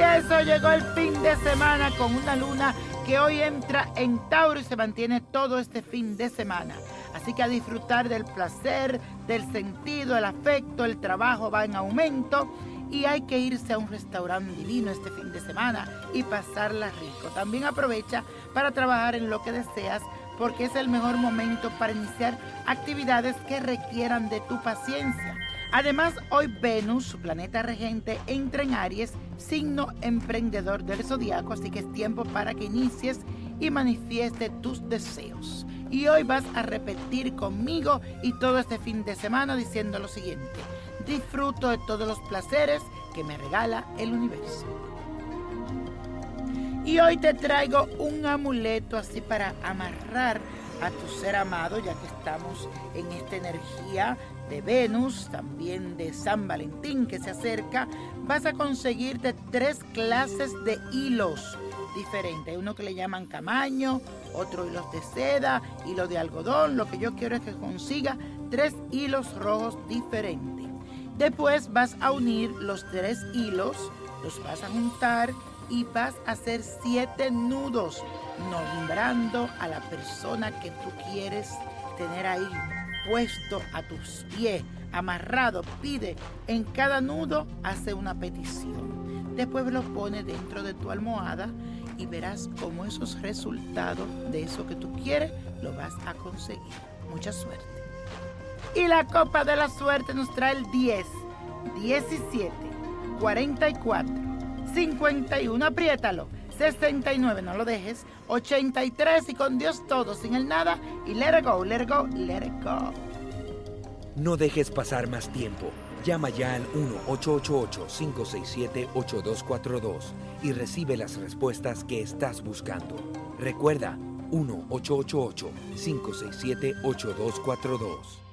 eso llegó el fin de semana con una luna que hoy entra en Tauro y se mantiene todo este fin de semana. Así que a disfrutar del placer, del sentido, el afecto, el trabajo va en aumento y hay que irse a un restaurante divino este fin de semana y pasarla rico. También aprovecha para trabajar en lo que deseas porque es el mejor momento para iniciar actividades que requieran de tu paciencia. Además, hoy Venus, su planeta regente, entra en Aries, signo emprendedor del zodiaco, así que es tiempo para que inicies y manifieste tus deseos. Y hoy vas a repetir conmigo y todo este fin de semana diciendo lo siguiente. Disfruto de todos los placeres que me regala el universo. Y hoy te traigo un amuleto así para amarrar a tu ser amado, ya que estamos en esta energía de Venus, también de San Valentín que se acerca, vas a conseguirte tres clases de hilos diferentes. Uno que le llaman camaño, otro hilos de seda, hilo de algodón. Lo que yo quiero es que consiga tres hilos rojos diferentes. Después vas a unir los tres hilos, los vas a juntar y vas a hacer siete nudos, nombrando a la persona que tú quieres tener ahí puesto a tus pies, amarrado, pide en cada nudo, hace una petición. Después lo pone dentro de tu almohada y verás cómo esos resultados de eso que tú quieres lo vas a conseguir. Mucha suerte. Y la copa de la suerte nos trae el 10, 17, 44, 51, apriétalo. 69, no lo dejes. 83 y con Dios todo, sin el nada. Y let it go, let it go, let it go. No dejes pasar más tiempo. Llama ya al 1-888-567-8242 y recibe las respuestas que estás buscando. Recuerda, 1-888-567-8242.